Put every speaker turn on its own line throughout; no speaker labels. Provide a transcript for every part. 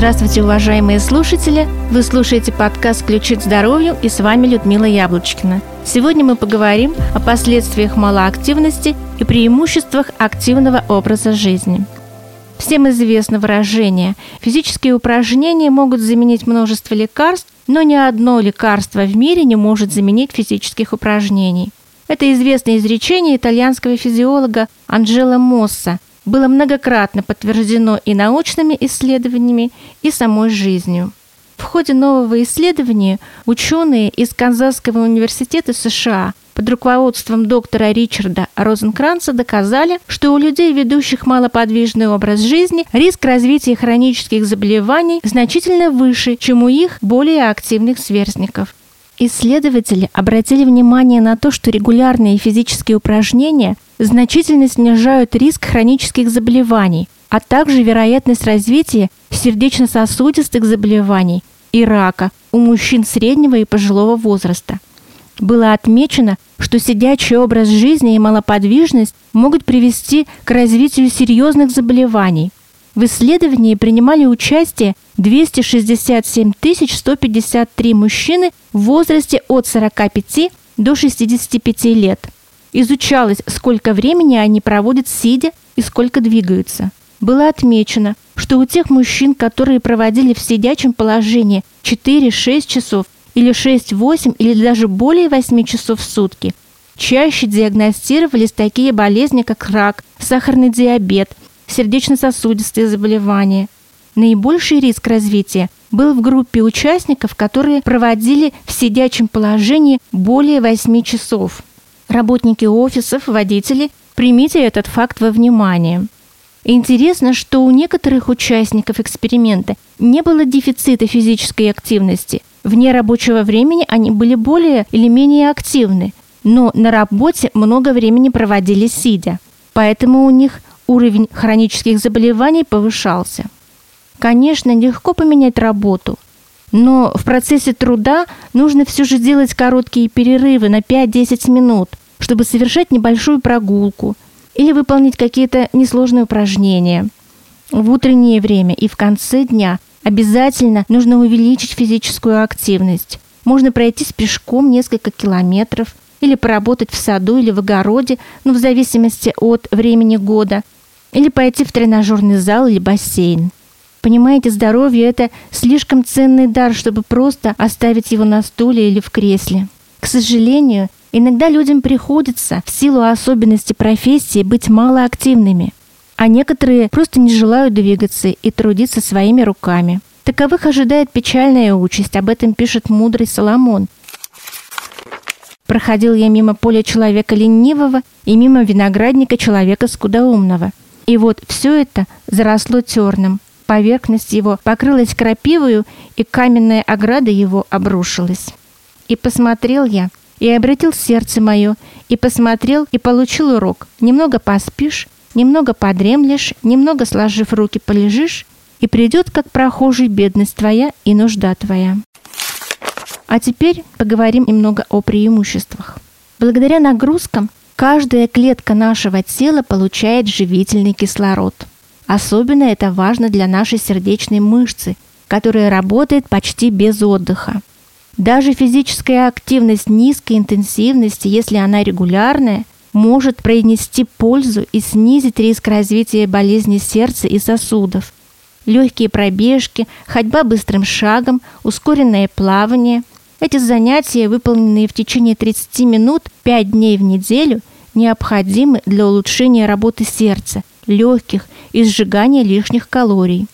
Здравствуйте, уважаемые слушатели! Вы слушаете подкаст «Ключи к здоровью» и с вами Людмила Яблочкина. Сегодня мы поговорим о последствиях малоактивности и преимуществах активного образа жизни. Всем известно выражение «физические упражнения могут заменить множество лекарств, но ни одно лекарство в мире не может заменить физических упражнений». Это известное изречение итальянского физиолога Анджело Мосса – было многократно подтверждено и научными исследованиями, и самой жизнью. В ходе нового исследования ученые из Канзасского университета США под руководством доктора Ричарда Розенкранца доказали, что у людей, ведущих малоподвижный образ жизни, риск развития хронических заболеваний значительно выше, чем у их более активных сверстников. Исследователи обратили внимание на то, что регулярные физические упражнения значительно снижают риск хронических заболеваний, а также вероятность развития сердечно-сосудистых заболеваний и рака у мужчин среднего и пожилого возраста. Было отмечено, что сидячий образ жизни и малоподвижность могут привести к развитию серьезных заболеваний. В исследовании принимали участие 267 153 мужчины в возрасте от 45 до 65 лет. Изучалось, сколько времени они проводят сидя и сколько двигаются. Было отмечено, что у тех мужчин, которые проводили в сидячем положении 4-6 часов или 6-8 или даже более 8 часов в сутки, чаще диагностировались такие болезни, как рак, сахарный диабет, сердечно-сосудистые заболевания. Наибольший риск развития был в группе участников, которые проводили в сидячем положении более 8 часов. Работники офисов, водители, примите этот факт во внимание. Интересно, что у некоторых участников эксперимента не было дефицита физической активности. Вне рабочего времени они были более или менее активны, но на работе много времени проводили сидя. Поэтому у них уровень хронических заболеваний повышался. Конечно, легко поменять работу, но в процессе труда нужно все же делать короткие перерывы на 5-10 минут, чтобы совершать небольшую прогулку или выполнить какие-то несложные упражнения. В утреннее время и в конце дня обязательно нужно увеличить физическую активность. Можно пройтись пешком несколько километров или поработать в саду или в огороде, ну, в зависимости от времени года – или пойти в тренажерный зал или бассейн. Понимаете, здоровье – это слишком ценный дар, чтобы просто оставить его на стуле или в кресле. К сожалению, иногда людям приходится в силу особенностей профессии быть малоактивными, а некоторые просто не желают двигаться и трудиться своими руками. Таковых ожидает печальная участь, об этом пишет мудрый Соломон. Проходил я мимо поля человека ленивого и мимо виноградника человека скудоумного – и вот все это заросло терном. Поверхность его покрылась крапивою, и каменная ограда его обрушилась. И посмотрел я, и обратил сердце мое, и посмотрел, и получил урок. Немного поспишь, немного подремлешь, немного сложив руки полежишь, и придет, как прохожий, бедность твоя и нужда твоя. А теперь поговорим немного о преимуществах. Благодаря нагрузкам Каждая клетка нашего тела получает живительный кислород. Особенно это важно для нашей сердечной мышцы, которая работает почти без отдыха. Даже физическая активность низкой интенсивности, если она регулярная, может принести пользу и снизить риск развития болезней сердца и сосудов. Легкие пробежки, ходьба быстрым шагом, ускоренное плавание – эти занятия, выполненные в течение 30 минут 5 дней в неделю, необходимы для улучшения работы сердца, легких и сжигания лишних калорий.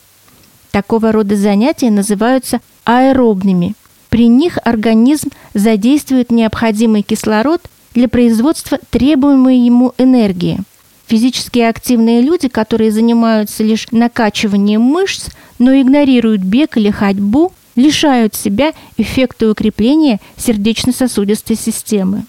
Такого рода занятия называются аэробными. При них организм задействует необходимый кислород для производства требуемой ему энергии. Физически активные люди, которые занимаются лишь накачиванием мышц, но игнорируют бег или ходьбу, лишают себя эффекта укрепления сердечно-сосудистой системы.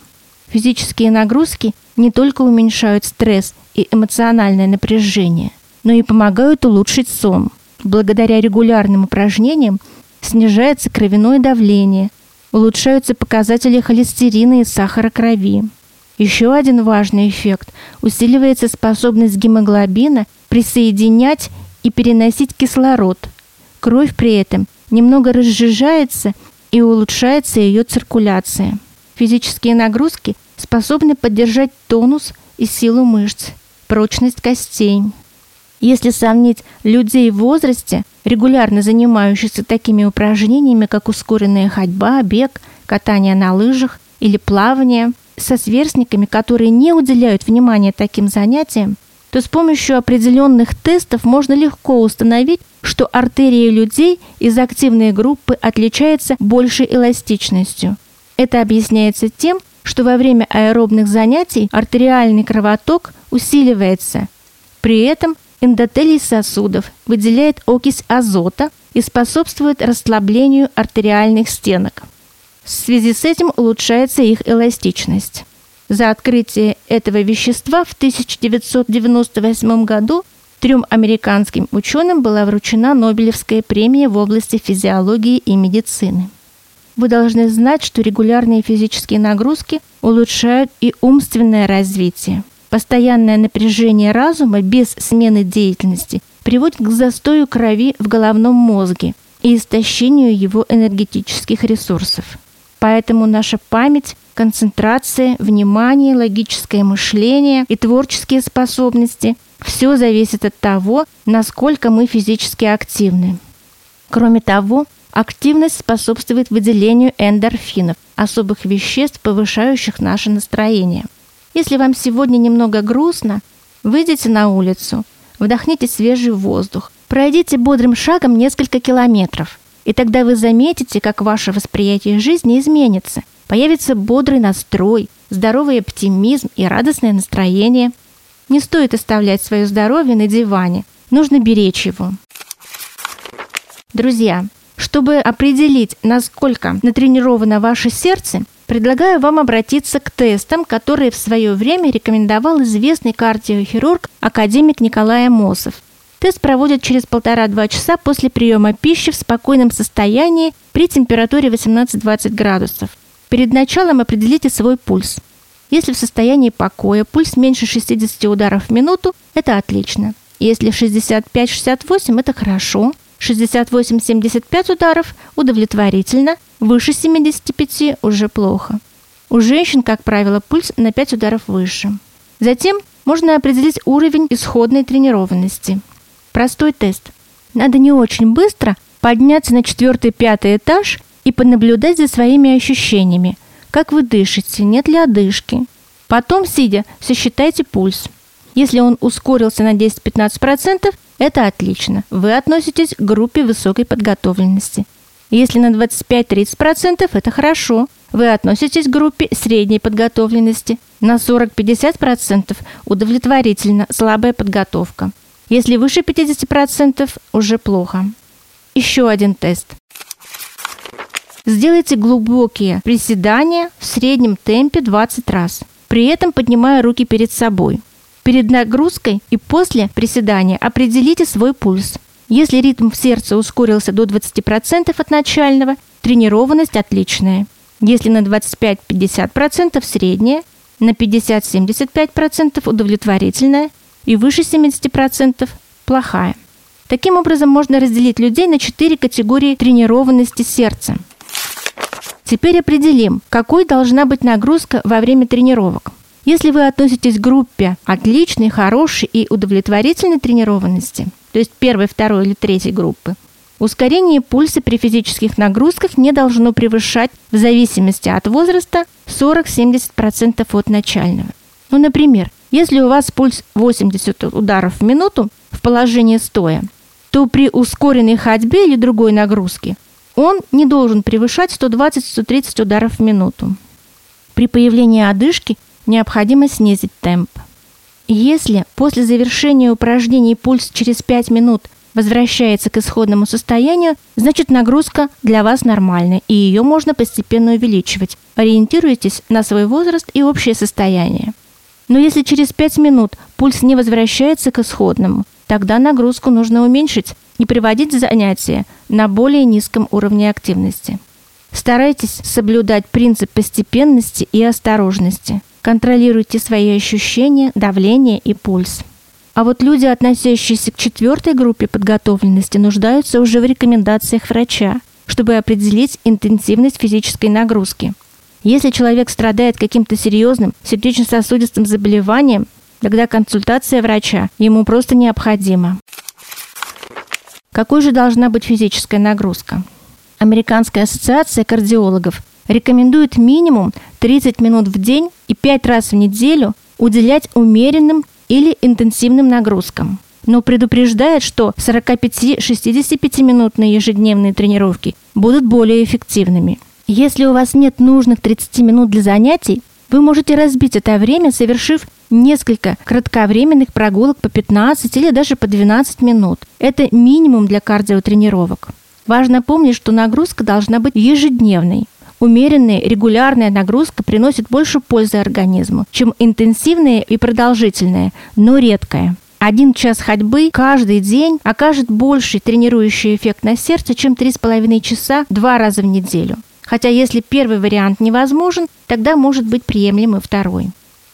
Физические нагрузки не только уменьшают стресс и эмоциональное напряжение, но и помогают улучшить сон. Благодаря регулярным упражнениям снижается кровяное давление, улучшаются показатели холестерина и сахара крови. Еще один важный эффект – усиливается способность гемоглобина присоединять и переносить кислород. Кровь при этом немного разжижается и улучшается ее циркуляция. Физические нагрузки способны поддержать тонус и силу мышц, прочность костей. Если сравнить людей в возрасте, регулярно занимающихся такими упражнениями, как ускоренная ходьба, бег, катание на лыжах или плавание, со сверстниками, которые не уделяют внимания таким занятиям, то с помощью определенных тестов можно легко установить, что артерии людей из активной группы отличаются большей эластичностью. Это объясняется тем, что во время аэробных занятий артериальный кровоток усиливается. При этом эндотелий сосудов выделяет окись азота и способствует расслаблению артериальных стенок. В связи с этим улучшается их эластичность. За открытие этого вещества в 1998 году трем американским ученым была вручена Нобелевская премия в области физиологии и медицины. Вы должны знать, что регулярные физические нагрузки улучшают и умственное развитие. Постоянное напряжение разума без смены деятельности приводит к застою крови в головном мозге и истощению его энергетических ресурсов. Поэтому наша память, концентрация, внимание, логическое мышление и творческие способности – все зависит от того, насколько мы физически активны. Кроме того, Активность способствует выделению эндорфинов, особых веществ, повышающих наше настроение. Если вам сегодня немного грустно, выйдите на улицу, вдохните свежий воздух, пройдите бодрым шагом несколько километров, и тогда вы заметите, как ваше восприятие жизни изменится. Появится бодрый настрой, здоровый оптимизм и радостное настроение. Не стоит оставлять свое здоровье на диване, нужно беречь его. Друзья, чтобы определить, насколько натренировано ваше сердце, предлагаю вам обратиться к тестам, которые в свое время рекомендовал известный кардиохирург академик Николай Мосов. Тест проводят через полтора-два часа после приема пищи в спокойном состоянии при температуре 18-20 градусов. Перед началом определите свой пульс. Если в состоянии покоя пульс меньше 60 ударов в минуту, это отлично. Если 65-68, это хорошо – 68-75 ударов удовлетворительно, выше 75 уже плохо. У женщин, как правило, пульс на 5 ударов выше. Затем можно определить уровень исходной тренированности. Простой тест. Надо не очень быстро подняться на четвертый-пятый этаж и понаблюдать за своими ощущениями. Как вы дышите, нет ли одышки. Потом, сидя, сосчитайте пульс. Если он ускорился на 10-15%, это отлично. Вы относитесь к группе высокой подготовленности. Если на 25-30% это хорошо. Вы относитесь к группе средней подготовленности. На 40-50% удовлетворительно слабая подготовка. Если выше 50% уже плохо. Еще один тест. Сделайте глубокие приседания в среднем темпе 20 раз, при этом поднимая руки перед собой. Перед нагрузкой и после приседания определите свой пульс. Если ритм в сердце ускорился до 20% от начального, тренированность отличная. Если на 25-50% средняя, на 50-75% удовлетворительная и выше 70% плохая. Таким образом, можно разделить людей на четыре категории тренированности сердца. Теперь определим, какой должна быть нагрузка во время тренировок. Если вы относитесь к группе отличной, хорошей и удовлетворительной тренированности, то есть первой, второй или третьей группы, ускорение пульса при физических нагрузках не должно превышать в зависимости от возраста 40-70% от начального. Ну, например, если у вас пульс 80 ударов в минуту в положении стоя, то при ускоренной ходьбе или другой нагрузке он не должен превышать 120-130 ударов в минуту. При появлении одышки необходимо снизить темп. Если после завершения упражнений пульс через 5 минут возвращается к исходному состоянию, значит нагрузка для вас нормальная, и ее можно постепенно увеличивать. Ориентируйтесь на свой возраст и общее состояние. Но если через 5 минут пульс не возвращается к исходному, тогда нагрузку нужно уменьшить и приводить занятия на более низком уровне активности. Старайтесь соблюдать принцип постепенности и осторожности. Контролируйте свои ощущения, давление и пульс. А вот люди, относящиеся к четвертой группе подготовленности, нуждаются уже в рекомендациях врача, чтобы определить интенсивность физической нагрузки. Если человек страдает каким-то серьезным сердечно-сосудистым заболеванием, тогда консультация врача ему просто необходима. Какой же должна быть физическая нагрузка? Американская ассоциация кардиологов рекомендует минимум 30 минут в день и 5 раз в неделю уделять умеренным или интенсивным нагрузкам. Но предупреждает, что 45-65-минутные ежедневные тренировки будут более эффективными. Если у вас нет нужных 30 минут для занятий, вы можете разбить это время, совершив несколько кратковременных прогулок по 15 или даже по 12 минут. Это минимум для кардиотренировок. Важно помнить, что нагрузка должна быть ежедневной. Умеренная, регулярная нагрузка приносит больше пользы организму, чем интенсивная и продолжительная, но редкая. Один час ходьбы каждый день окажет больший тренирующий эффект на сердце, чем 3,5 часа два раза в неделю. Хотя если первый вариант невозможен, тогда может быть приемлемый второй.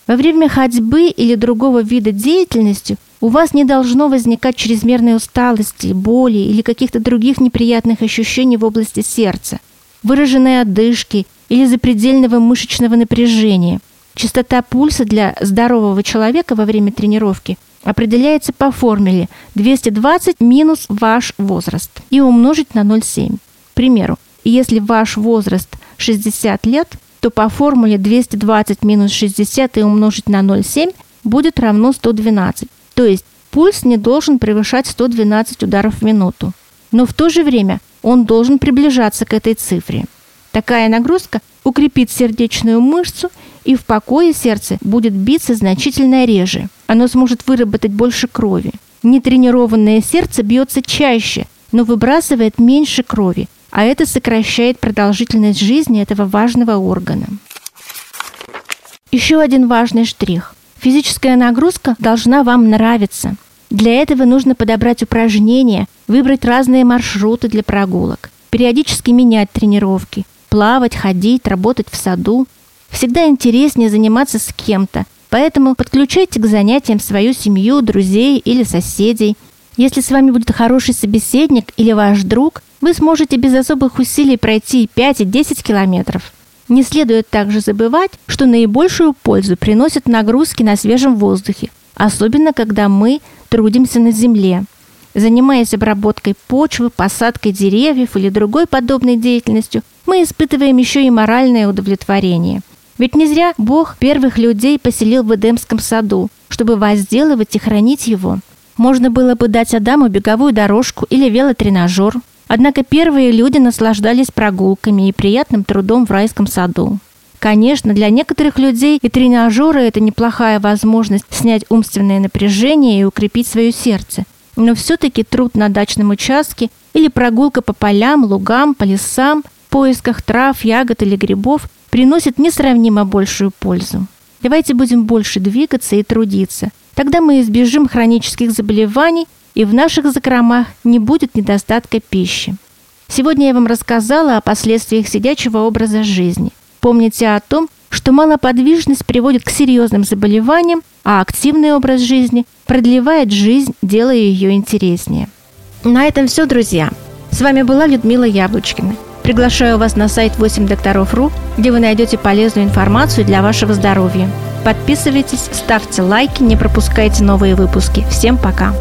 Во время ходьбы или другого вида деятельности у вас не должно возникать чрезмерной усталости, боли или каких-то других неприятных ощущений в области сердца – выраженной одышки или запредельного мышечного напряжения. Частота пульса для здорового человека во время тренировки определяется по формуле 220 минус ваш возраст и умножить на 0,7. К примеру, если ваш возраст 60 лет, то по формуле 220 минус 60 и умножить на 0,7 будет равно 112. То есть пульс не должен превышать 112 ударов в минуту. Но в то же время он должен приближаться к этой цифре. Такая нагрузка укрепит сердечную мышцу, и в покое сердце будет биться значительно реже. Оно сможет выработать больше крови. Нетренированное сердце бьется чаще, но выбрасывает меньше крови, а это сокращает продолжительность жизни этого важного органа. Еще один важный штрих. Физическая нагрузка должна вам нравиться. Для этого нужно подобрать упражнения, выбрать разные маршруты для прогулок, периодически менять тренировки, плавать, ходить, работать в саду. Всегда интереснее заниматься с кем-то, поэтому подключайте к занятиям свою семью, друзей или соседей. Если с вами будет хороший собеседник или ваш друг, вы сможете без особых усилий пройти 5 и 10 километров. Не следует также забывать, что наибольшую пользу приносят нагрузки на свежем воздухе, особенно когда мы трудимся на земле. Занимаясь обработкой почвы, посадкой деревьев или другой подобной деятельностью, мы испытываем еще и моральное удовлетворение. Ведь не зря Бог первых людей поселил в Эдемском саду, чтобы возделывать и хранить его. Можно было бы дать Адаму беговую дорожку или велотренажер. Однако первые люди наслаждались прогулками и приятным трудом в райском саду. Конечно, для некоторых людей и тренажеры – это неплохая возможность снять умственное напряжение и укрепить свое сердце. Но все-таки труд на дачном участке или прогулка по полям, лугам, по лесам, в поисках трав, ягод или грибов приносит несравнимо большую пользу. Давайте будем больше двигаться и трудиться. Тогда мы избежим хронических заболеваний и в наших закромах не будет недостатка пищи. Сегодня я вам рассказала о последствиях сидячего образа жизни – Помните о том, что малоподвижность приводит к серьезным заболеваниям, а активный образ жизни продлевает жизнь, делая ее интереснее. На этом все, друзья. С вами была Людмила Яблочкина. Приглашаю вас на сайт 8 докторов.ру, где вы найдете полезную информацию для вашего здоровья. Подписывайтесь, ставьте лайки, не пропускайте новые выпуски. Всем пока!